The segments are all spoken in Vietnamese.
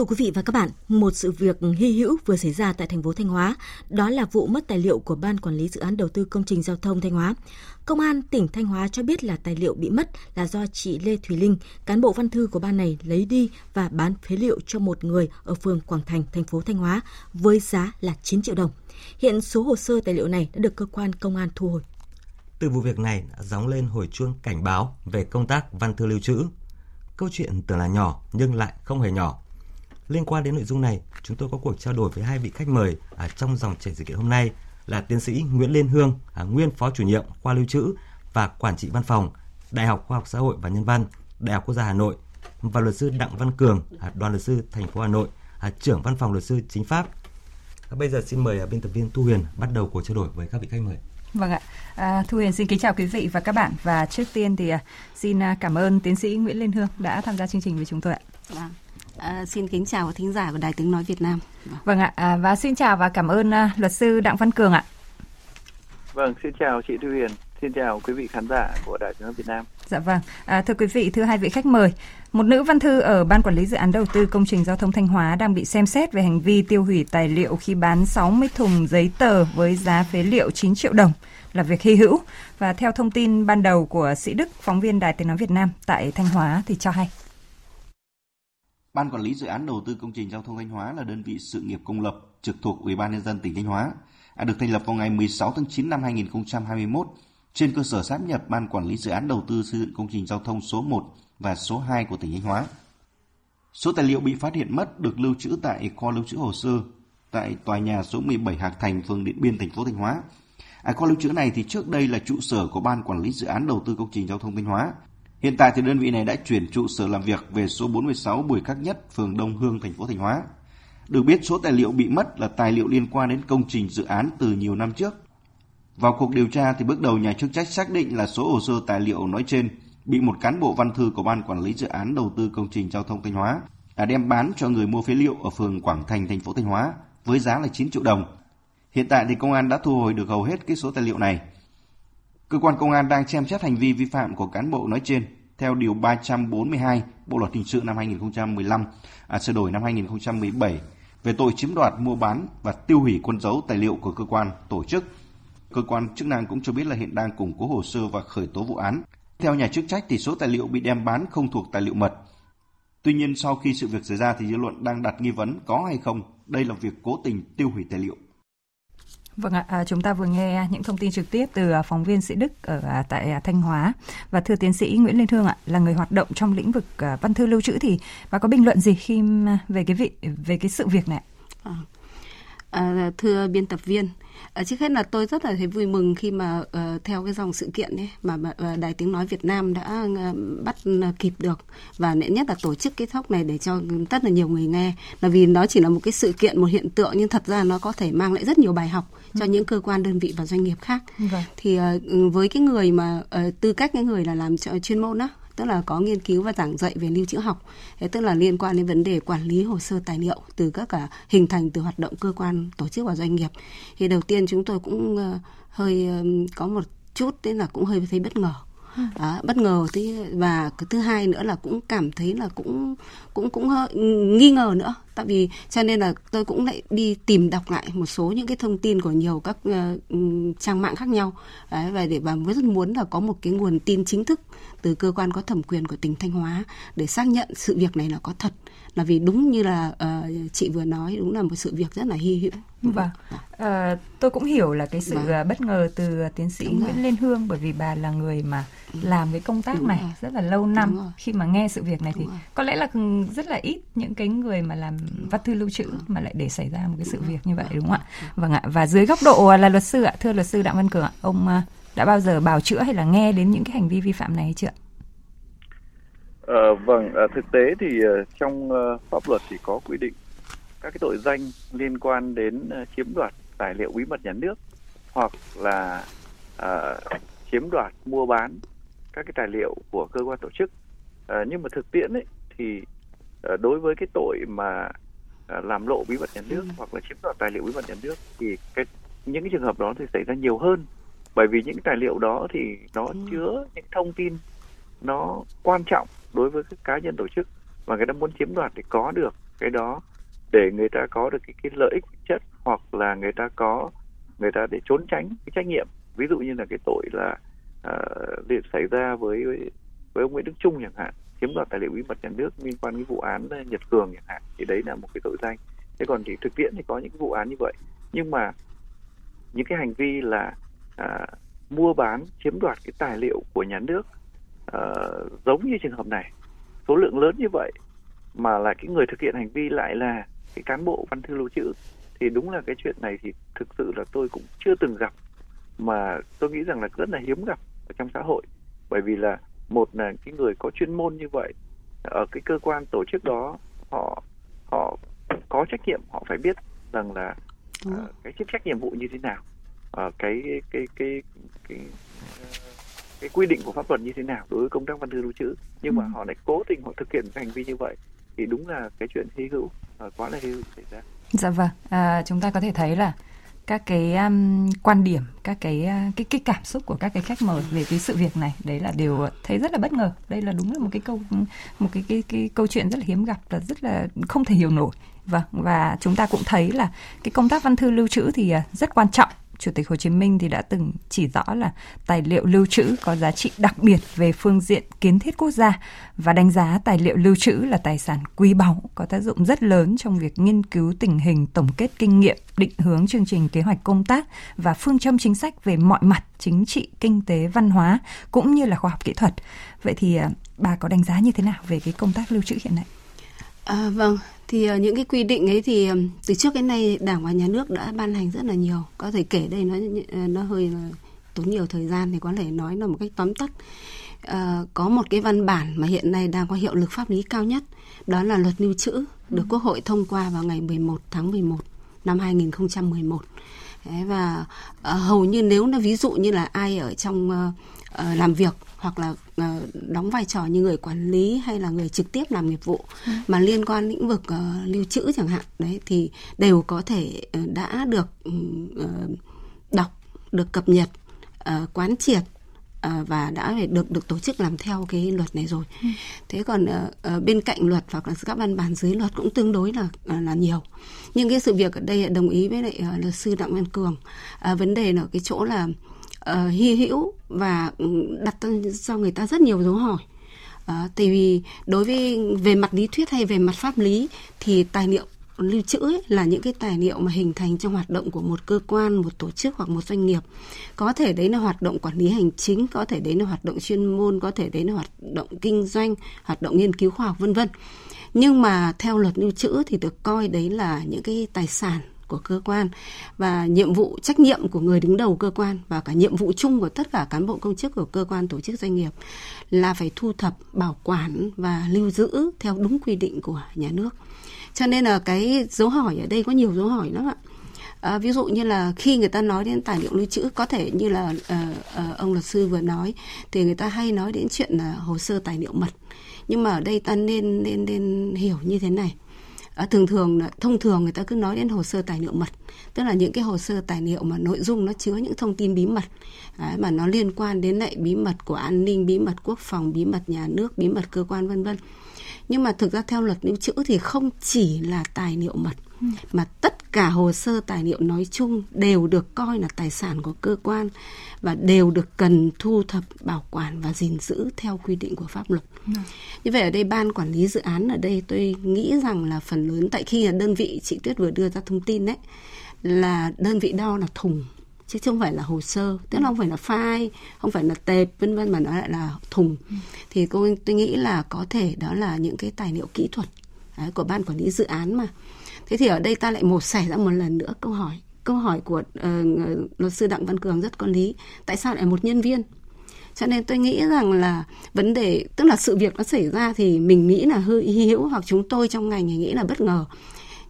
Thưa quý vị và các bạn, một sự việc hy hữu vừa xảy ra tại thành phố Thanh Hóa, đó là vụ mất tài liệu của Ban Quản lý Dự án Đầu tư Công trình Giao thông Thanh Hóa. Công an tỉnh Thanh Hóa cho biết là tài liệu bị mất là do chị Lê Thùy Linh, cán bộ văn thư của ban này lấy đi và bán phế liệu cho một người ở phường Quảng Thành, thành phố Thanh Hóa với giá là 9 triệu đồng. Hiện số hồ sơ tài liệu này đã được cơ quan công an thu hồi. Từ vụ việc này gióng lên hồi chuông cảnh báo về công tác văn thư lưu trữ. Câu chuyện tưởng là nhỏ nhưng lại không hề nhỏ Liên quan đến nội dung này, chúng tôi có cuộc trao đổi với hai vị khách mời à, trong dòng chảy sự kiện hôm nay là tiến sĩ Nguyễn Liên Hương, à, nguyên phó chủ nhiệm khoa lưu trữ và quản trị văn phòng, Đại học Khoa học Xã hội và Nhân văn, Đại học Quốc gia Hà Nội và luật sư Đặng Văn Cường, à, đoàn luật sư thành phố Hà Nội, à, trưởng văn phòng luật sư chính pháp. À, bây giờ xin mời à, biên tập viên Thu Huyền bắt đầu cuộc trao đổi với các vị khách mời. Vâng ạ, à, Thu Huyền xin kính chào quý vị và các bạn và trước tiên thì à, xin à, cảm ơn tiến sĩ Nguyễn Liên Hương đã tham gia chương trình với chúng tôi ạ. Vâng. À, xin kính chào thính giả của Đài Tiếng Nói Việt Nam. Vâng ạ, à, và xin chào và cảm ơn uh, luật sư Đặng Văn Cường ạ. Vâng, xin chào chị Thu Huyền, xin chào quý vị khán giả của Đài Tiếng Nói Việt Nam. Dạ vâng, à, thưa quý vị, thưa hai vị khách mời, một nữ văn thư ở Ban Quản lý Dự án Đầu tư Công trình Giao thông Thanh Hóa đang bị xem xét về hành vi tiêu hủy tài liệu khi bán 60 thùng giấy tờ với giá phế liệu 9 triệu đồng là việc hy hữu. Và theo thông tin ban đầu của Sĩ Đức, phóng viên Đài Tiếng Nói Việt Nam tại Thanh Hóa thì cho hay. Ban quản lý dự án đầu tư công trình giao thông Thanh Hóa là đơn vị sự nghiệp công lập trực thuộc Ủy ban nhân dân tỉnh Thanh Hóa, đã được thành lập vào ngày 16 tháng 9 năm 2021 trên cơ sở sáp nhập Ban quản lý dự án đầu tư xây dựng công trình giao thông số 1 và số 2 của tỉnh Thanh Hóa. Số tài liệu bị phát hiện mất được lưu trữ tại kho lưu trữ hồ sơ tại tòa nhà số 17 Hạc Thành, phường Điện Biên, thành phố Thanh Hóa. À, kho lưu trữ này thì trước đây là trụ sở của Ban quản lý dự án đầu tư công trình giao thông Thanh Hóa Hiện tại thì đơn vị này đã chuyển trụ sở làm việc về số 46 Bùi Khắc Nhất, phường Đông Hương, thành phố Thanh Hóa. Được biết số tài liệu bị mất là tài liệu liên quan đến công trình dự án từ nhiều năm trước. Vào cuộc điều tra thì bước đầu nhà chức trách xác định là số hồ sơ tài liệu nói trên bị một cán bộ văn thư của ban quản lý dự án đầu tư công trình giao thông Thanh Hóa đã đem bán cho người mua phế liệu ở phường Quảng Thành, thành phố Thanh Hóa với giá là 9 triệu đồng. Hiện tại thì công an đã thu hồi được hầu hết cái số tài liệu này Cơ quan công an đang xem xét hành vi vi phạm của cán bộ nói trên theo Điều 342 Bộ Luật Hình sự năm 2015, à, sửa đổi năm 2017 về tội chiếm đoạt, mua bán và tiêu hủy quân dấu tài liệu của cơ quan, tổ chức. Cơ quan chức năng cũng cho biết là hiện đang củng cố hồ sơ và khởi tố vụ án. Theo nhà chức trách thì số tài liệu bị đem bán không thuộc tài liệu mật. Tuy nhiên sau khi sự việc xảy ra thì dư luận đang đặt nghi vấn có hay không đây là việc cố tình tiêu hủy tài liệu. Vâng ạ, à, chúng ta vừa nghe những thông tin trực tiếp từ à, phóng viên Sĩ Đức ở à, tại à, Thanh Hóa và thưa tiến sĩ Nguyễn Lê Thương ạ, là người hoạt động trong lĩnh vực văn thư lưu trữ thì bà có bình luận gì khi về cái vị về cái sự việc này? À, à, thưa biên tập viên, À, trước hết là tôi rất là thấy vui mừng khi mà uh, theo cái dòng sự kiện ấy mà uh, Đài Tiếng Nói Việt Nam đã uh, bắt uh, kịp được và nhất là tổ chức cái talk này để cho rất là nhiều người nghe là vì nó chỉ là một cái sự kiện một hiện tượng nhưng thật ra nó có thể mang lại rất nhiều bài học cho ừ. những cơ quan đơn vị và doanh nghiệp khác vâng. thì uh, với cái người mà uh, tư cách cái người là làm chuyên môn đó tức là có nghiên cứu và giảng dạy về lưu trữ học. Thế tức là liên quan đến vấn đề quản lý hồ sơ tài liệu từ các cả hình thành từ hoạt động cơ quan tổ chức và doanh nghiệp. Thì đầu tiên chúng tôi cũng uh, hơi có một chút thế là cũng hơi thấy bất ngờ. Đó, bất ngờ thế và cái thứ hai nữa là cũng cảm thấy là cũng cũng cũng hơi nghi ngờ nữa. Tại vì cho nên là tôi cũng lại đi tìm đọc lại một số những cái thông tin của nhiều các uh, trang mạng khác nhau. Đấy, và để và rất muốn là có một cái nguồn tin chính thức từ cơ quan có thẩm quyền của tỉnh Thanh Hóa để xác nhận sự việc này là có thật là vì đúng như là uh, chị vừa nói đúng là một sự việc rất là hy hữu Vâng, à, tôi cũng hiểu là cái sự vâng. bất ngờ từ tiến sĩ Đúng Nguyễn rồi. Liên Hương bởi vì bà là người mà làm cái công tác Đúng này rồi. rất là lâu năm. Khi mà nghe sự việc này Đúng thì rồi. có lẽ là rất là ít những cái người mà làm văn thư lưu trữ mà lại để xảy ra một cái sự việc như vậy đúng không ạ? Vâng ạ. Và dưới góc độ là luật sư ạ, thưa luật sư Đặng Văn Cường ạ, ông đã bao giờ bào chữa hay là nghe đến những cái hành vi vi phạm này chưa? Ờ, vâng, à, thực tế thì uh, trong uh, pháp luật thì có quy định các cái tội danh liên quan đến uh, chiếm đoạt tài liệu bí mật nhà nước hoặc là uh, chiếm đoạt mua bán các cái tài liệu của cơ quan tổ chức uh, nhưng mà thực tiễn ấy thì uh, đối với cái tội mà uh, làm lộ bí mật nhà nước ừ. hoặc là chiếm đoạt tài liệu bí mật nhà nước thì cái những cái trường hợp đó thì xảy ra nhiều hơn bởi vì những tài liệu đó thì nó ừ. chứa những thông tin nó quan trọng đối với các cá nhân tổ chức và người ta muốn chiếm đoạt thì có được cái đó để người ta có được cái, cái lợi ích chất hoặc là người ta có người ta để trốn tránh cái trách nhiệm. Ví dụ như là cái tội là uh, xảy ra với, với với ông Nguyễn Đức Trung chẳng hạn chiếm đoạt tài liệu bí mật nhà nước liên quan đến vụ án Nhật Cường chẳng hạn thì đấy là một cái tội danh. Thế còn thì thực tiễn thì có những cái vụ án như vậy. Nhưng mà những cái hành vi là à, mua bán chiếm đoạt cái tài liệu của nhà nước à, giống như trường hợp này. Số lượng lớn như vậy mà là cái người thực hiện hành vi lại là cái cán bộ văn thư lưu trữ thì đúng là cái chuyện này thì thực sự là tôi cũng chưa từng gặp mà tôi nghĩ rằng là rất là hiếm gặp ở trong xã hội. Bởi vì là một là cái người có chuyên môn như vậy ở cái cơ quan tổ chức đó họ họ có trách nhiệm họ phải biết rằng là uh, cái chức trách nhiệm vụ như thế nào uh, cái cái cái cái cái, cái quy định của pháp luật như thế nào đối với công tác văn thư lưu trữ? Nhưng ừ. mà họ lại cố tình họ thực hiện cái hành vi như vậy thì đúng là cái chuyện hy hữu uh, quá là hy hữu xảy ra. Dạ vâng. À, chúng ta có thể thấy là các cái um, quan điểm các cái uh, cái cái cảm xúc của các cái khách mời về cái sự việc này đấy là đều thấy rất là bất ngờ. Đây là đúng là một cái câu một cái cái cái câu chuyện rất là hiếm gặp là rất là không thể hiểu nổi. Vâng và chúng ta cũng thấy là cái công tác văn thư lưu trữ thì uh, rất quan trọng Chủ tịch Hồ Chí Minh thì đã từng chỉ rõ là tài liệu lưu trữ có giá trị đặc biệt về phương diện kiến thiết quốc gia và đánh giá tài liệu lưu trữ là tài sản quý báu có tác dụng rất lớn trong việc nghiên cứu tình hình tổng kết kinh nghiệm, định hướng chương trình kế hoạch công tác và phương châm chính sách về mọi mặt chính trị, kinh tế, văn hóa cũng như là khoa học kỹ thuật. Vậy thì à, bà có đánh giá như thế nào về cái công tác lưu trữ hiện nay? À, vâng, thì uh, những cái quy định ấy thì um, từ trước đến nay đảng và nhà nước đã ban hành rất là nhiều. Có thể kể đây nó ờ, nó hơi ờ, tốn nhiều thời gian thì có thể nói là một cách tóm tắt. Uh, có một cái văn bản mà hiện nay đang có hiệu lực pháp lý cao nhất đó là luật lưu trữ được Quốc hội thông qua vào ngày 11 tháng 11 năm 2011 Đấy, và uh, hầu như nếu nó ví dụ như là ai ở trong uh, uh, làm việc hoặc là uh, đóng vai trò như người quản lý hay là người trực tiếp làm nghiệp vụ ừ. mà liên quan lĩnh vực uh, lưu trữ chẳng hạn đấy thì đều có thể uh, đã được uh, đọc được cập nhật uh, quán triệt À, và đã phải được được tổ chức làm theo cái luật này rồi. Ừ. Thế còn uh, bên cạnh luật hoặc là các văn bản dưới luật cũng tương đối là uh, là nhiều. Nhưng cái sự việc ở đây đồng ý với lại uh, luật sư Đặng Văn Cường. Uh, vấn đề ở cái chỗ là uh, Ờ, hy hữu và ừ, đặt cho người ta rất nhiều dấu hỏi À, tại vì đối với về mặt lý thuyết hay về mặt pháp lý thì tài liệu lưu trữ ấy, là những cái tài liệu mà hình thành trong hoạt động của một cơ quan, một tổ chức hoặc một doanh nghiệp. Có thể đấy là hoạt động quản lý hành chính, có thể đấy là hoạt động chuyên môn, có thể đấy là hoạt động kinh doanh, hoạt động nghiên cứu khoa học vân vân. Nhưng mà theo luật lưu trữ thì được coi đấy là những cái tài sản của cơ quan và nhiệm vụ trách nhiệm của người đứng đầu cơ quan và cả nhiệm vụ chung của tất cả cán bộ công chức của cơ quan tổ chức doanh nghiệp là phải thu thập bảo quản và lưu giữ theo đúng quy định của nhà nước. Cho nên là cái dấu hỏi ở đây có nhiều dấu hỏi lắm ạ. À, ví dụ như là khi người ta nói đến tài liệu lưu trữ có thể như là uh, uh, ông luật sư vừa nói thì người ta hay nói đến chuyện là hồ sơ tài liệu mật. Nhưng mà ở đây ta nên nên nên hiểu như thế này à, thường thường thông thường người ta cứ nói đến hồ sơ tài liệu mật. Tức là những cái hồ sơ tài liệu mà nội dung nó chứa những thông tin bí mật. Đấy, mà nó liên quan đến lại bí mật của an ninh bí mật quốc phòng bí mật nhà nước bí mật cơ quan vân vân. Nhưng mà thực ra theo luật lưu trữ thì không chỉ là tài liệu mật mà tất cả hồ sơ tài liệu nói chung đều được coi là tài sản của cơ quan và đều được cần thu thập bảo quản và gìn giữ theo quy định của pháp luật ừ. như vậy ở đây ban quản lý dự án ở đây tôi nghĩ rằng là phần lớn tại khi là đơn vị chị tuyết vừa đưa ra thông tin đấy là đơn vị đo là thùng chứ không phải là hồ sơ tức là không phải là file không phải là tệp vân vân mà nó lại là thùng ừ. thì tôi tôi nghĩ là có thể đó là những cái tài liệu kỹ thuật của ban quản lý dự án mà. Thế thì ở đây ta lại một xảy ra một lần nữa câu hỏi. Câu hỏi của uh, luật sư đặng văn cường rất có lý. Tại sao lại một nhân viên? Cho nên tôi nghĩ rằng là vấn đề tức là sự việc nó xảy ra thì mình nghĩ là hơi hy hữu hoặc chúng tôi trong ngành thì nghĩ là bất ngờ.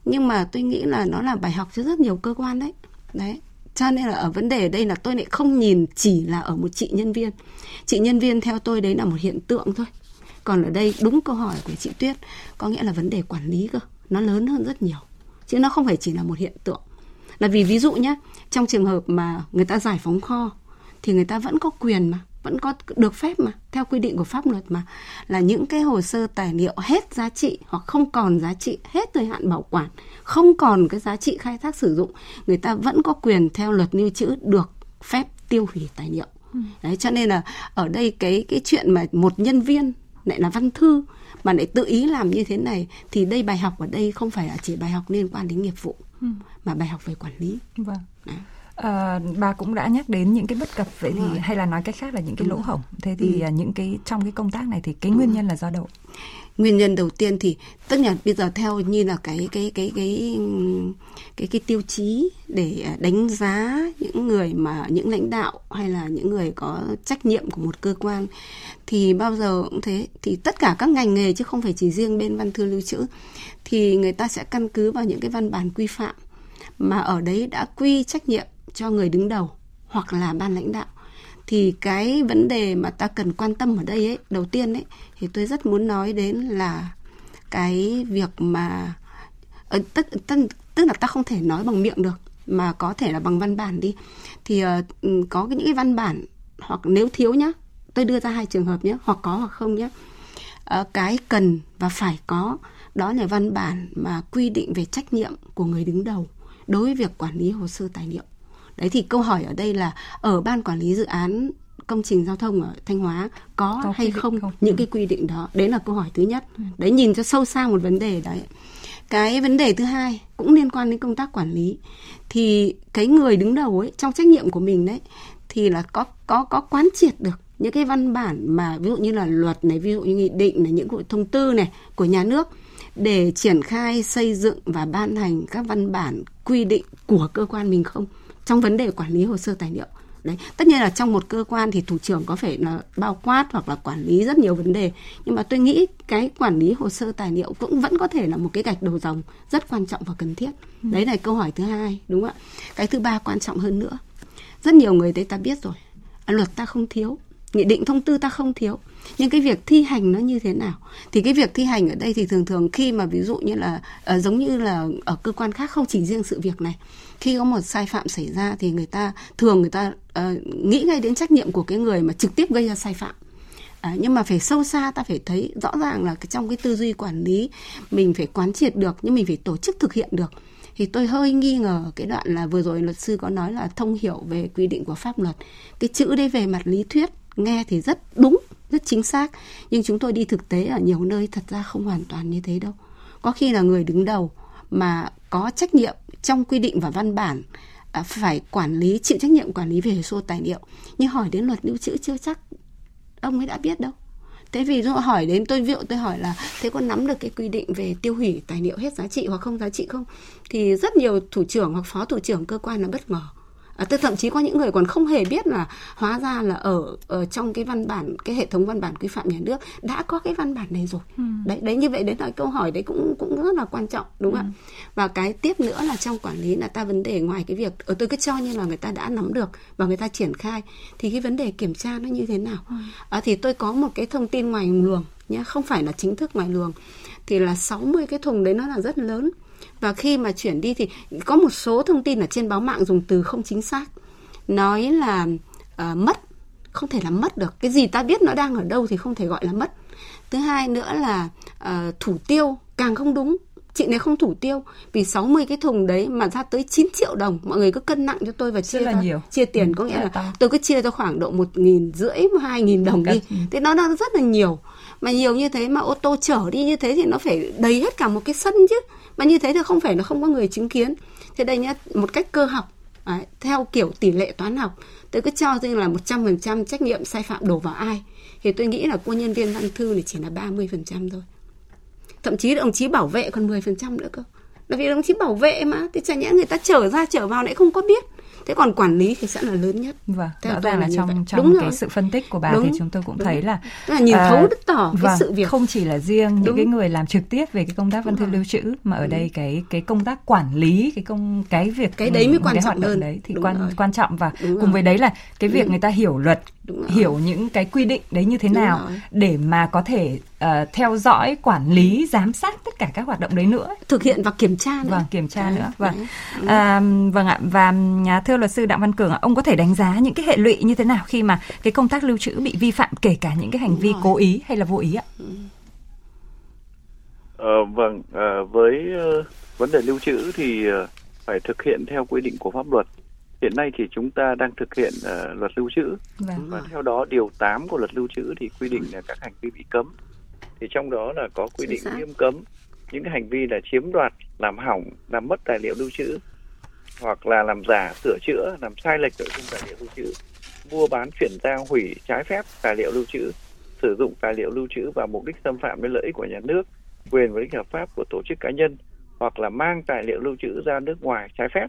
Nhưng mà tôi nghĩ là nó là bài học cho rất nhiều cơ quan đấy. Đấy cho nên là ở vấn đề ở đây là tôi lại không nhìn chỉ là ở một chị nhân viên. Chị nhân viên theo tôi đấy là một hiện tượng thôi còn ở đây đúng câu hỏi của chị tuyết có nghĩa là vấn đề quản lý cơ nó lớn hơn rất nhiều. Chứ nó không phải chỉ là một hiện tượng. Là vì ví dụ nhé trong trường hợp mà người ta giải phóng kho thì người ta vẫn có quyền mà vẫn có được phép mà theo quy định của pháp luật mà là những cái hồ sơ tài liệu hết giá trị hoặc không còn giá trị hết thời hạn bảo quản không còn cái giá trị khai thác sử dụng người ta vẫn có quyền theo luật lưu trữ được phép tiêu hủy tài liệu. Ừ. đấy cho nên là ở đây cái cái chuyện mà một nhân viên lại là văn thư mà lại tự ý làm như thế này thì đây bài học ở đây không phải là chỉ bài học liên quan đến nghiệp vụ ừ. mà bài học về quản lý. Vâng. Đấy. À, bà cũng đã nhắc đến những cái bất cập vậy thì hay là nói cách khác là những cái lỗ hổng. Thế thì ừ. Những cái trong cái công tác này thì cái nguyên nhân là do đâu nguyên nhân đầu tiên thì tất nhiên bây giờ theo như là cái cái cái cái cái cái tiêu chí để à, đánh giá những người mà, những lãnh đạo hay là những người có trách nhiệm của một cơ quan thì bao giờ cũng thế. Thì tất cả các ngành nghề chứ không phải chỉ riêng bên văn thư lưu trữ thì người ta sẽ căn cứ vào những cái văn bản quy phạm mà ở đấy đã quy trách nhiệm cho người đứng đầu hoặc là ban lãnh đạo thì cái vấn đề mà ta cần quan tâm ở đây ấy đầu tiên ấy thì tôi rất muốn nói đến là cái việc mà ờ, tức, tức tức là ta không thể nói bằng miệng được mà có thể là bằng văn bản đi. Thì uh, có những cái văn bản hoặc nếu thiếu nhá tôi đưa ra hai trường hợp nhé hoặc có hoặc không nhé uh, ờ, cái cần và phải có đó là văn bản mà quy định về trách nhiệm của người đứng đầu đối với việc quản lý hồ sơ tài liệu đấy thì câu hỏi ở đây là ở ban quản lý dự án công trình giao thông ở Thanh Hóa có, có hay không, không? Những cái quy định đó đấy là câu hỏi thứ nhất. Ừ. đấy nhìn cho sâu xa một vấn đề đấy. Cái vấn đề thứ hai cũng liên quan đến công tác quản lý. Thì cái người đứng đầu ấy trong trách nhiệm của mình đấy thì là có có có quán triệt được những cái văn bản mà ví dụ như là luật này ví dụ như nghị định này những cái thông tư này của nhà nước để triển khai xây dựng và ban hành các văn bản quy định của cơ quan mình không trong vấn đề quản lý hồ sơ tài liệu đấy. Tất nhiên là trong một cơ quan thì thủ trưởng có thể là bao quát hoặc là quản lý rất nhiều vấn đề. Nhưng mà tôi nghĩ cái quản lý hồ sơ tài liệu cũng vẫn có thể là một cái gạch đầu dòng rất quan trọng và cần thiết. Ừ. đấy là câu hỏi thứ hai đúng không ạ? Cái thứ ba quan trọng hơn nữa. Rất nhiều người đấy ta biết rồi. À, luật ta không thiếu nghị định thông tư ta không thiếu. Nhưng cái việc thi hành nó như thế nào? Thì cái việc thi hành ở đây thì thường thường khi mà ví dụ như là uh, giống như là ở cơ quan khác không chỉ riêng sự việc này khi có một sai phạm xảy ra thì người ta thường người ta uh, nghĩ ngay đến trách nhiệm của cái người mà trực tiếp gây ra sai phạm. À, nhưng mà phải sâu xa ta phải thấy rõ ràng là trong cái tư duy quản lý mình phải quán triệt được nhưng mình phải tổ chức thực hiện được. Thì tôi hơi nghi ngờ cái đoạn là vừa rồi luật sư có nói là thông hiểu về quy định của pháp luật. Cái chữ đây về mặt lý thuyết nghe thì rất đúng rất chính xác nhưng chúng tôi đi thực tế ở nhiều nơi thật ra không hoàn toàn như thế đâu. Có khi là người đứng đầu mà có trách nhiệm trong quy định và văn bản à, phải quản lý, chịu trách nhiệm quản lý về hồ sơ tài liệu. Nhưng hỏi đến luật lưu trữ chưa chắc ông ấy đã biết đâu. Thế vì dụ hỏi đến tôi, ví dụ tôi hỏi là, thế có nắm được cái quy định về tiêu hủy tài liệu hết giá trị hoặc không giá trị không? Thì rất nhiều thủ trưởng hoặc phó thủ trưởng cơ quan là bất ngờ à, tôi thậm chí có những người còn không hề biết là hóa ra là ở, ở trong cái văn bản cái hệ thống văn bản quy phạm nhà nước đã có cái văn bản này rồi ừ. đấy đấy như vậy đấy là câu hỏi đấy cũng cũng rất là quan trọng đúng không ừ. ạ và cái tiếp nữa là trong quản lý là ta vấn đề ngoài cái việc ở ờ, tôi cứ cho như là người ta đã nắm được và người ta triển khai thì cái vấn đề kiểm tra nó như thế nào ừ. à, thì tôi có một cái thông tin ngoài luồng nhé không phải là chính thức ngoài luồng thì là 60 cái thùng đấy nó là rất lớn và khi mà chuyển đi thì có một số thông tin ở trên báo mạng dùng từ không chính xác. Nói là uh, mất. Không thể là mất được. Cái gì ta biết nó đang ở đâu thì không thể gọi là mất. Thứ hai nữa là uh, thủ tiêu càng không đúng chị này không thủ tiêu vì 60 cái thùng đấy mà ra tới 9 triệu đồng mọi người cứ cân nặng cho tôi và chia là nhiều. chia tiền có nghĩa là, là tôi cứ chia cho khoảng độ một nghìn rưỡi hai nghìn đồng đi. Ừ. thế nó nó rất là nhiều. Mà nhiều như thế mà ô tô chở đi như thế thì nó phải đầy hết cả một cái sân chứ. Mà như thế thì không phải là không có người chứng kiến. Thế đây nhá một cách cơ học. Đấy, theo kiểu tỷ lệ toán học tôi cứ cho rằng là 100% trách nhiệm sai phạm đổ vào ai. Thì tôi nghĩ là cô nhân viên văn thư này chỉ là 30% thôi thậm chí đồng chí bảo vệ còn 10% nữa cơ. Là vì đồng chí bảo vệ mà, thì chả nhẽ người ta trở ra, trở vào lại không có biết thế còn quản lý thì sẽ là lớn nhất vâng rõ ràng là, trong trong Đúng cái rồi. sự phân tích của bà Đúng. thì chúng tôi cũng Đúng. thấy là là nhìn uh, thấu đứt tỏ vâng, cái sự việc không chỉ là riêng Đúng. những cái người làm trực tiếp về cái công tác văn thư lưu trữ mà ở đây cái cái công tác quản lý cái công cái việc cái đấy mới quan cái trọng hơn đấy thì Đúng quan rồi. quan trọng và cùng với đấy là cái việc người ta hiểu luật hiểu những cái quy định đấy như thế nào để mà có thể uh, theo dõi quản lý giám sát tất cả các hoạt động đấy nữa thực hiện và kiểm tra nữa. Vâng kiểm tra đấy, nữa. vâng. À, vâng ạ. Và thưa luật sư đặng văn cường ông có thể đánh giá những cái hệ lụy như thế nào khi mà cái công tác lưu trữ bị vi phạm kể cả những cái hành vi cố ý hay là vô ý ạ? Ờ, vâng à, với uh, vấn đề lưu trữ thì uh, phải thực hiện theo quy định của pháp luật. Hiện nay thì chúng ta đang thực hiện uh, luật lưu trữ. Vâng. và theo đó điều 8 của luật lưu trữ thì quy định là các hành vi bị cấm. Thì trong đó là có quy định nghiêm cấm những cái hành vi là chiếm đoạt, làm hỏng, làm mất tài liệu lưu trữ, hoặc là làm giả, sửa chữa, làm sai lệch nội dung tài liệu lưu trữ, mua bán, chuyển giao, hủy, trái phép tài liệu lưu trữ, sử dụng tài liệu lưu trữ vào mục đích xâm phạm đến lợi ích của nhà nước, quyền và ích hợp pháp của tổ chức cá nhân, hoặc là mang tài liệu lưu trữ ra nước ngoài trái phép,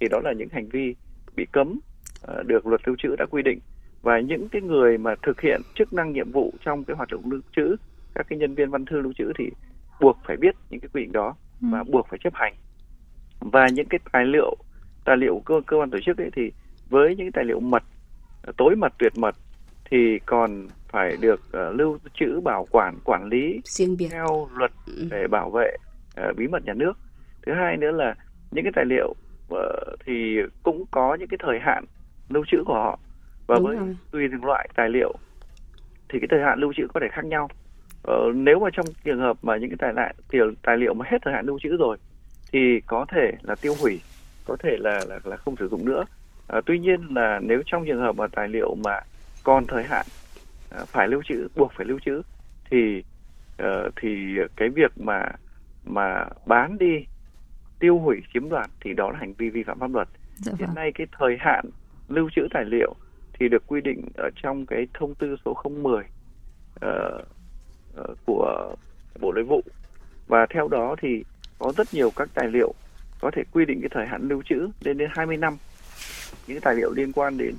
thì đó là những hành vi bị cấm ờ, được luật lưu trữ đã quy định. Và những cái người mà thực hiện chức năng nhiệm vụ trong cái hoạt động lưu trữ các cái nhân viên văn thư lưu trữ thì buộc phải biết những cái quy định đó ừ. và buộc phải chấp hành và những cái tài liệu tài liệu cơ cơ quan tổ chức ấy thì với những tài liệu mật tối mật tuyệt mật thì còn phải được uh, lưu trữ bảo quản quản lý riêng biệt theo luật ừ. để bảo vệ uh, bí mật nhà nước thứ hai nữa là những cái tài liệu uh, thì cũng có những cái thời hạn lưu trữ của họ và Đúng với rồi. tùy từng loại tài liệu thì cái thời hạn lưu trữ có thể khác nhau ờ, nếu mà trong trường hợp mà những cái tài liệu tiểu tài liệu mà hết thời hạn lưu trữ rồi thì có thể là tiêu hủy có thể là là, là không sử dụng nữa à, tuy nhiên là nếu trong trường hợp mà tài liệu mà còn thời hạn à, phải lưu trữ buộc phải lưu trữ thì uh, thì cái việc mà mà bán đi tiêu hủy chiếm đoạt thì đó là hành vi vi phạm pháp luật dạ vâng. hiện nay cái thời hạn lưu trữ tài liệu thì được quy định ở trong cái thông tư số 010 uh, của Bộ Nội vụ. Và theo đó thì có rất nhiều các tài liệu có thể quy định cái thời hạn lưu trữ lên đến 20 năm. Những tài liệu liên quan đến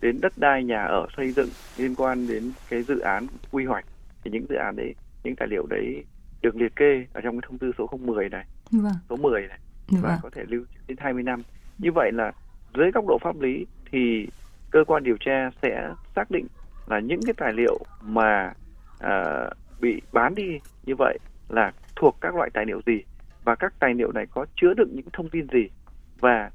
đến đất đai nhà ở xây dựng liên quan đến cái dự án quy hoạch. Thì những dự án đấy những tài liệu đấy được liệt kê ở trong cái thông tư số 010 này. Vâng. số 10 này. Vâng. và có thể lưu trữ đến 20 năm. Như vậy là dưới góc độ pháp lý thì cơ quan điều tra sẽ xác định là những cái tài liệu mà uh, bị bán đi như vậy là thuộc các loại tài liệu gì? Và các tài liệu này có chứa đựng những thông tin gì? Và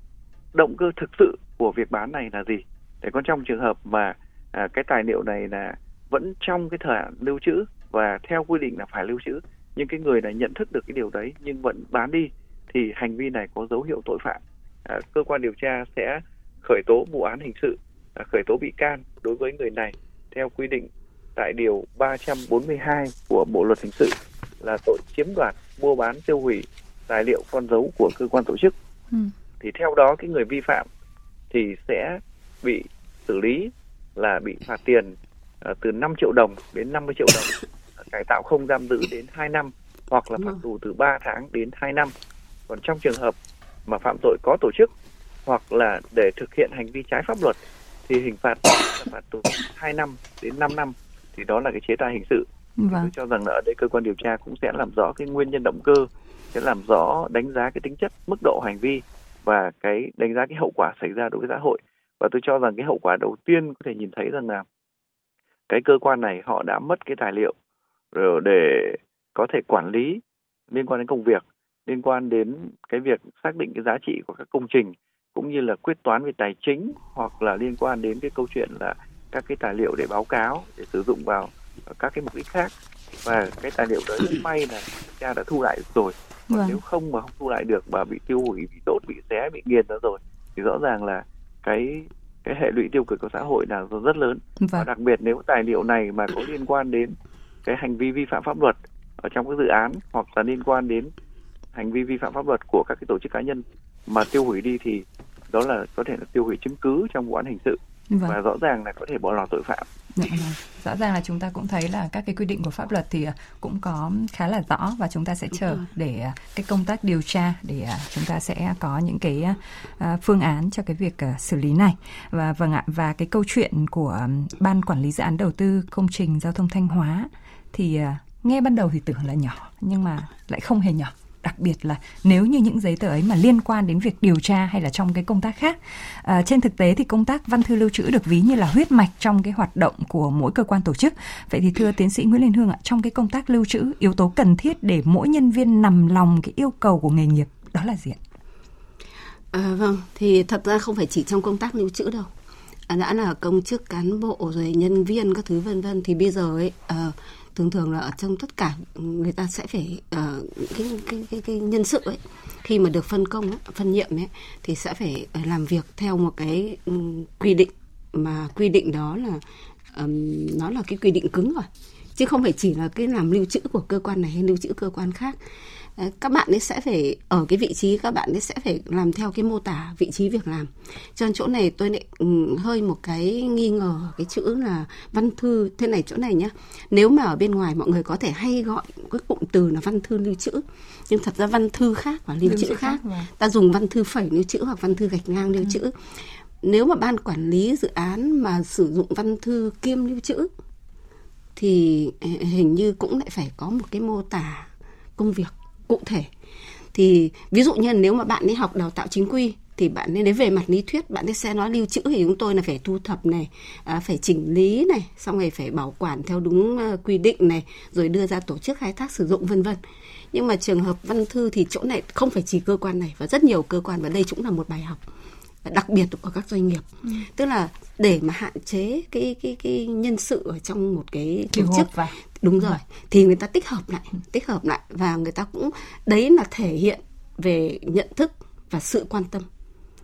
động cơ thực sự của việc bán này là gì? Để còn trong trường hợp mà à, cái tài liệu này là vẫn trong cái thời hạn lưu trữ và theo quy định là phải lưu trữ nhưng cái người này nhận thức được cái điều đấy nhưng vẫn bán đi thì hành vi này có dấu hiệu tội phạm. À, cơ quan điều tra sẽ khởi tố vụ án hình sự à, khởi tố bị can đối với người này theo quy định tại điều 342 của Bộ luật hình sự là tội chiếm đoạt, mua bán, tiêu hủy tài liệu con dấu của cơ quan tổ chức. Ừ. Thì theo đó cái người vi phạm thì sẽ bị xử lý là bị phạt tiền uh, từ 5 triệu đồng đến 50 triệu đồng, cải tạo không giam giữ đến 2 năm hoặc là phạt tù từ 3 tháng đến 2 năm. Còn trong trường hợp mà phạm tội có tổ chức hoặc là để thực hiện hành vi trái pháp luật thì hình phạt là phạt tù 2 năm đến 5 năm thì đó là cái chế tài hình sự vâng. tôi cho rằng là ở đây cơ quan điều tra cũng sẽ làm rõ cái nguyên nhân động cơ sẽ làm rõ đánh giá cái tính chất mức độ hành vi và cái đánh giá cái hậu quả xảy ra đối với xã hội và tôi cho rằng cái hậu quả đầu tiên có thể nhìn thấy rằng là cái cơ quan này họ đã mất cái tài liệu rồi để có thể quản lý liên quan đến công việc liên quan đến cái việc xác định cái giá trị của các công trình cũng như là quyết toán về tài chính hoặc là liên quan đến cái câu chuyện là các cái tài liệu để báo cáo để sử dụng vào các cái mục đích khác và cái tài liệu rất may là cha đã thu lại được rồi vâng. nếu không mà không thu lại được mà bị tiêu hủy bị đốt bị xé bị nghiền đó rồi thì rõ ràng là cái cái hệ lụy tiêu cực của xã hội là rất lớn vâng. và đặc biệt nếu tài liệu này mà có liên quan đến cái hành vi vi phạm pháp luật ở trong cái dự án hoặc là liên quan đến hành vi vi phạm pháp luật của các cái tổ chức cá nhân mà tiêu hủy đi thì đó là có thể là tiêu hủy chứng cứ trong vụ án hình sự vâng. và rõ ràng là có thể bỏ lọt tội phạm. Dạ, vâng. Rõ ràng là chúng ta cũng thấy là các cái quy định của pháp luật thì à, cũng có khá là rõ và chúng ta sẽ chờ để à, cái công tác điều tra để à, chúng ta sẽ có những cái phương án cho cái việc xử lý này. Và vâng ạ và cái câu chuyện của ban quản lý dự án đầu tư công trình giao thông Thanh Hóa thì nghe ban đầu thì tưởng là nhỏ nhưng mà lại không hề nhỏ đặc biệt là nếu như những giấy tờ ấy mà liên quan đến việc điều tra hay là trong cái công tác khác. À, trên thực tế thì công tác văn thư lưu trữ được ví như là huyết mạch trong cái hoạt động của mỗi cơ quan tổ chức. Vậy thì thưa tiến sĩ Nguyễn Liên Hương ạ, trong cái công tác lưu trữ, yếu tố cần thiết để mỗi nhân viên nằm lòng cái yêu cầu của nghề nghiệp đó là gì ạ? À, vâng, thì thật ra không phải chỉ trong công tác lưu trữ đâu. À, đã là công chức cán bộ rồi nhân viên các thứ vân vân thì bây giờ ấy à, thường thường là ở trong tất cả người ta sẽ phải uh, cái, cái, cái, cái nhân sự ấy khi mà được phân công phân nhiệm ấy thì sẽ phải ờ, làm việc theo một cái um, quy định. Mà quy định đó là um, nó là cái quy định cứng rồi chứ không phải chỉ là cái làm lưu trữ của cơ quan này hay lưu trữ cơ quan khác các bạn ấy sẽ phải ở cái vị trí các bạn ấy sẽ phải làm theo cái mô tả vị trí việc làm. Cho nên chỗ này tôi lại ừ, hơi một cái nghi ngờ cái chữ là văn thư. Thế này chỗ này nhá nếu mà ở bên ngoài mọi người có thể hay gọi cái cụm từ là văn thư lưu trữ nhưng thật ra văn thư khác và lưu, lưu trữ khác, khác. Ta dùng văn thư phẩy lưu trữ hoặc văn thư gạch ngang lưu ừ. trữ. Nếu mà ban quản lý dự án mà sử dụng văn thư kiêm lưu trữ thì hình như cũng lại phải có một cái mô tả công việc cụ thể thì ví dụ như nếu mà bạn ấy học đào tạo chính quy thì bạn ấy đến về mặt lý thuyết bạn ấy sẽ nói lưu trữ thì chúng tôi là phải thu thập này à, phải chỉnh lý này xong rồi phải bảo quản theo đúng uh, quy định này rồi đưa ra tổ chức khai thác sử dụng vân vân nhưng mà trường hợp văn thư thì chỗ này không phải chỉ cơ quan này và rất nhiều cơ quan và đây cũng là một bài học đặc biệt của các doanh nghiệp ừ. tức là để mà hạn chế cái cái cái nhân sự ở trong một cái tổ chức. Đúng rồi. Ừ. thì người ta tích hợp lại tích hợp lại và người ta cũng đấy là thể hiện về nhận thức và sự quan tâm.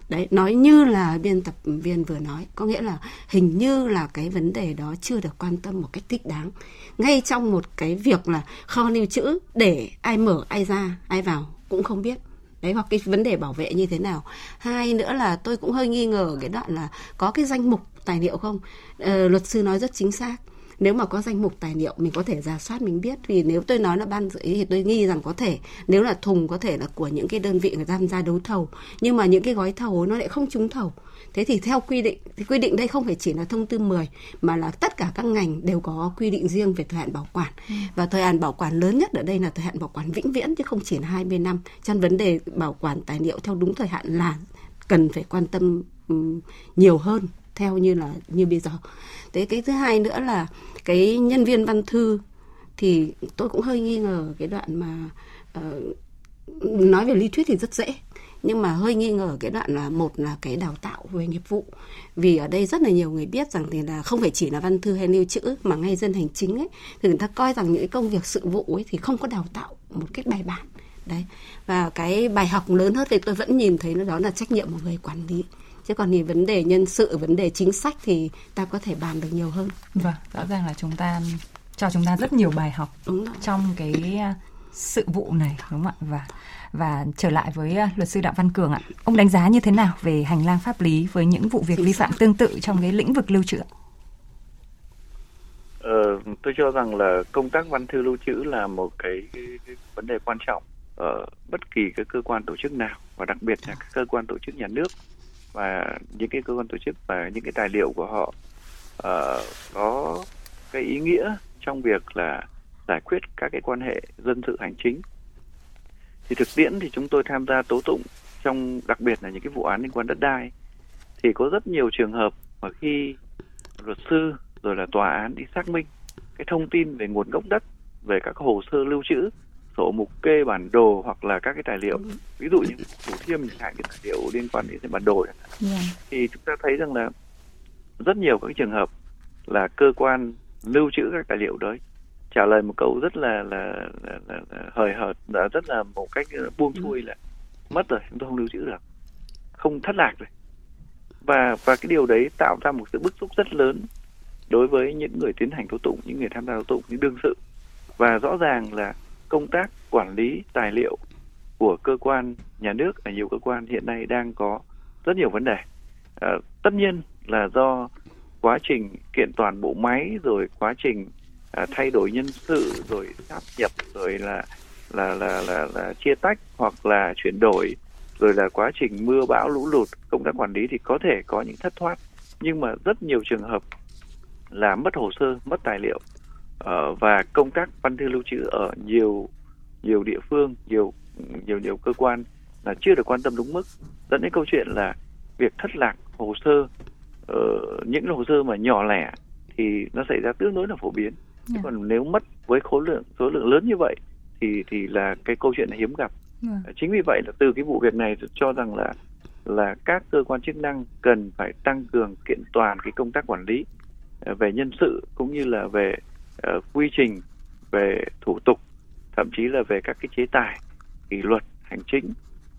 Đấy nói như là biên tập viên vừa nói có nghĩa là hình như là cái vấn đề đó chưa được quan tâm một cách thích đáng. Ngay trong một cái việc là kho lưu trữ để ai mở ai ra ai vào cũng không biết. Đấy hoặc cái vấn đề bảo vệ như thế nào. Hai nữa là tôi cũng hơi nghi ngờ cái đoạn là có cái danh mục tài liệu không? Ờ, luật sư nói rất chính xác nếu mà có danh mục tài liệu mình có thể giả soát mình biết. Vì nếu tôi nói là ban dự thì tôi nghi rằng có thể nếu là thùng có thể là của những cái đơn vị người ta tham gia đấu thầu. Nhưng mà những cái gói thầu nó lại không trúng thầu. Thế thì theo quy định thì quy định đây không phải chỉ là thông tư 10 mà là tất cả các ngành đều có quy định riêng về thời hạn bảo quản. Ừ. và thời hạn bảo quản lớn nhất ở đây là thời hạn bảo quản vĩnh viễn chứ không chỉ là 20 năm. Trong vấn đề bảo quản tài liệu theo đúng thời hạn là cần phải quan tâm nhiều hơn theo như là như bây giờ thế cái thứ hai nữa là cái nhân viên văn thư thì tôi cũng hơi nghi ngờ cái đoạn mà uh, nói về lý thuyết thì rất dễ nhưng mà hơi nghi ngờ cái đoạn là một là cái đào tạo về nghiệp vụ. Vì ở đây rất là nhiều người biết rằng thì là không phải chỉ là văn thư hay lưu trữ mà ngay dân hành chính ấy thì người ta coi rằng những công việc sự vụ ấy thì không có đào tạo một cách bài bản. Đấy và cái bài học lớn hơn thì tôi vẫn nhìn thấy nó đó là trách nhiệm của người quản lý chứ còn thì vấn đề nhân sự vấn đề chính sách thì ta có thể bàn được nhiều hơn. Vâng rõ ràng là chúng ta cho chúng ta rất nhiều bài học đúng rồi. trong cái à, sự vụ này đúng không ạ? Và và trở lại với à, luật sư Đặng Văn Cường ạ. Ông đánh giá như thế nào về hành lang pháp lý với những vụ việc vi phạm tương tự trong cái lĩnh vực lưu trữ Ờ, tôi cho rằng là công tác văn thư lưu trữ là một cái, cái, cái vấn đề quan trọng ở bất kỳ cái cơ quan tổ chức nào và đặc biệt là các cơ quan tổ chức nhà nước và những cái cơ quan tổ chức và những cái tài liệu của họ uh, có cái ý nghĩa trong việc là giải quyết các cái quan hệ dân sự hành chính. Thì thực tiễn thì chúng tôi tham gia tố tụng trong đặc biệt là những cái vụ án liên quan đất đai. Thì có rất nhiều trường hợp mà khi luật sư rồi là tòa án đi xác minh cái thông tin về nguồn gốc đất về các hồ sơ lưu trữ sổ mục kê bản đồ hoặc là các cái tài liệu ví dụ như thủ thiêm chẳng hạn cái tài liệu liên quan đến bản đồ yeah. Dạ. thì chúng ta thấy rằng là rất nhiều các trường hợp là cơ quan lưu trữ các tài liệu đấy trả lời một câu rất là là, là, là, là hời hợt đã rất là một cách buông ừ. xuôi là mất rồi chúng tôi không lưu trữ được không thất lạc rồi và và cái điều đấy tạo ra một sự bức xúc rất lớn đối với những người tiến hành tố tụng những người tham gia tố tụng những đương sự và rõ ràng là công tác quản lý tài liệu của cơ quan nhà nước ở nhiều cơ quan hiện nay đang có rất nhiều vấn đề. À, tất nhiên là do quá trình kiện toàn bộ máy rồi quá trình à, thay đổi nhân sự rồi sáp nhập rồi là là là là, là chia tách hoặc là chuyển đổi rồi là quá trình mưa bão lũ lụt công tác quản lý thì có thể có những thất thoát. Nhưng mà rất nhiều trường hợp là mất hồ sơ mất tài liệu uh, và công tác văn thư lưu trữ ở nhiều nhiều địa phương nhiều nhiều nhiều cơ quan là chưa được quan tâm đúng mức dẫn đến câu chuyện là việc thất lạc hồ sơ uh, những hồ sơ mà nhỏ lẻ thì nó xảy ra tương đối là phổ biến yeah. Dạ. còn nếu mất với khối lượng số lượng lớn như vậy thì thì là cái câu chuyện là hiếm gặp yeah. Dạ. chính vì vậy là từ cái vụ việc này cho rằng là là các cơ quan chức năng cần phải tăng cường kiện toàn cái công tác quản lý ờ, về nhân sự cũng như là về uh, quy trình về thủ tục thậm chí là về các cái chế tài kỷ luật hành chính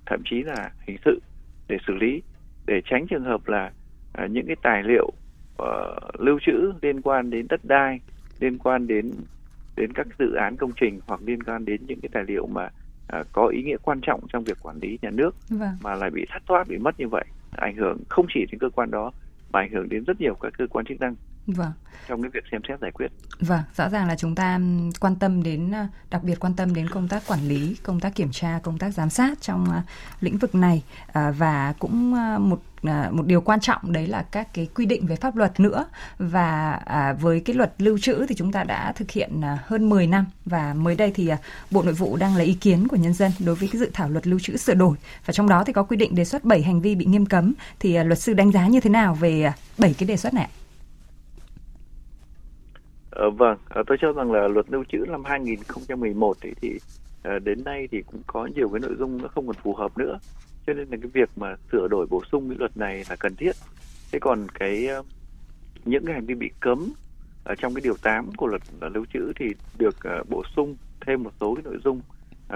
thậm chí là hình sự để xử lý để tránh trường hợp là uh, những cái tài liệu uh, lưu trữ liên quan đến đất đai liên quan đến đến các dự án công trình hoặc liên quan đến những cái tài liệu mà uh, có ý nghĩa quan trọng trong việc quản lý nhà nước vâng. mà lại bị thất thoát bị mất như vậy ảnh hưởng không chỉ đến cơ quan đó mà ảnh hưởng đến rất nhiều các cơ quan chức năng Vâng. Trong cái việc xem xét giải quyết. Vâng, rõ ràng là chúng ta quan tâm đến đặc biệt quan tâm đến công tác quản lý, công tác kiểm tra, công tác giám sát trong uh, lĩnh vực này uh, và cũng một một điều quan trọng đấy là các cái quy định về pháp luật nữa và à, với cái luật lưu trữ thì chúng ta đã thực hiện à, hơn 10 năm và mới đây thì à, Bộ Nội vụ đang lấy ý kiến của nhân dân đối với cái dự thảo luật lưu trữ sửa đổi và trong đó thì có quy định đề xuất 7 hành vi bị nghiêm cấm thì à, luật sư đánh giá như thế nào về à, 7 cái đề xuất này ạ? Ờ, vâng, ờ, tôi cho rằng là luật lưu trữ năm 2011 thì, thì ờ, đến nay thì cũng có nhiều cái nội dung nó không còn phù hợp nữa. Cho nên là cái việc mà sửa đổi bổ sung cái luật này là cần thiết. Thế còn cái những cái hành vi bị cấm ở trong cái điều 8 của luật lưu trữ thì được bổ sung thêm một số cái nội dung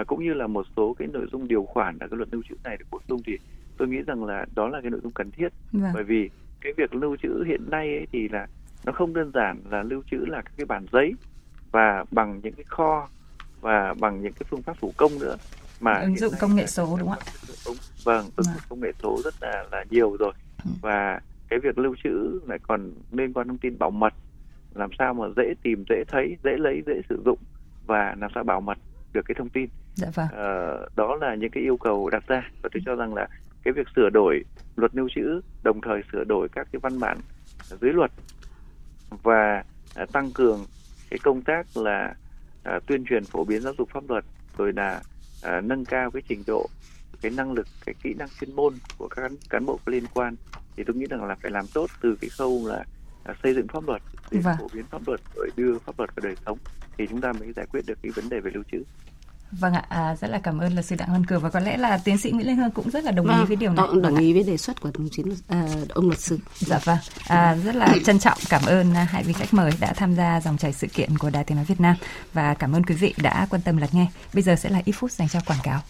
cũng như là một số cái nội dung điều khoản ở cái luật lưu trữ này được bổ sung thì tôi nghĩ rằng là đó là cái nội dung cần thiết vâng. bởi vì cái việc lưu trữ hiện nay ấy thì là nó không đơn giản là lưu trữ là các cái bản giấy và bằng những cái kho và bằng những cái phương pháp thủ công nữa mà ứng dụng công nghệ số đúng không ạ? Vâng, ứng dụng công nghệ số rất là là nhiều rồi ừ. và cái việc lưu trữ lại còn liên quan thông tin bảo mật làm sao mà dễ tìm dễ thấy dễ lấy dễ sử dụng và làm sao bảo mật được cái thông tin dạ vâng. à, đó là những cái yêu cầu đặt ra và tôi cho rằng là cái việc sửa đổi luật lưu trữ đồng thời sửa đổi các cái văn bản dưới luật và à, tăng cường cái công tác là à, tuyên truyền phổ biến giáo dục pháp luật rồi là à, nâng cao cái trình độ cái năng lực cái kỹ năng chuyên môn của các cán bộ có liên quan thì tôi nghĩ rằng là phải làm tốt từ cái khâu là à, xây dựng pháp luật để vâng. phổ biến pháp luật rồi đưa pháp luật vào đời sống thì chúng ta mới giải quyết được cái vấn đề về lưu trữ Vâng ạ, à, rất là cảm ơn luật sư Đặng Văn Cường và có lẽ là tiến sĩ Nguyễn Lê Hương cũng rất là đồng vâng, ý với điều này. Đồng, đồng ý với đề xuất của đồng chí à, ông luật sư. Dạ vâng, à, rất là trân trọng cảm ơn hai vị khách mời đã tham gia dòng chảy sự kiện của Đài Tiếng nói Việt Nam và cảm ơn quý vị đã quan tâm lắng nghe. Bây giờ sẽ là ít phút dành cho quảng cáo.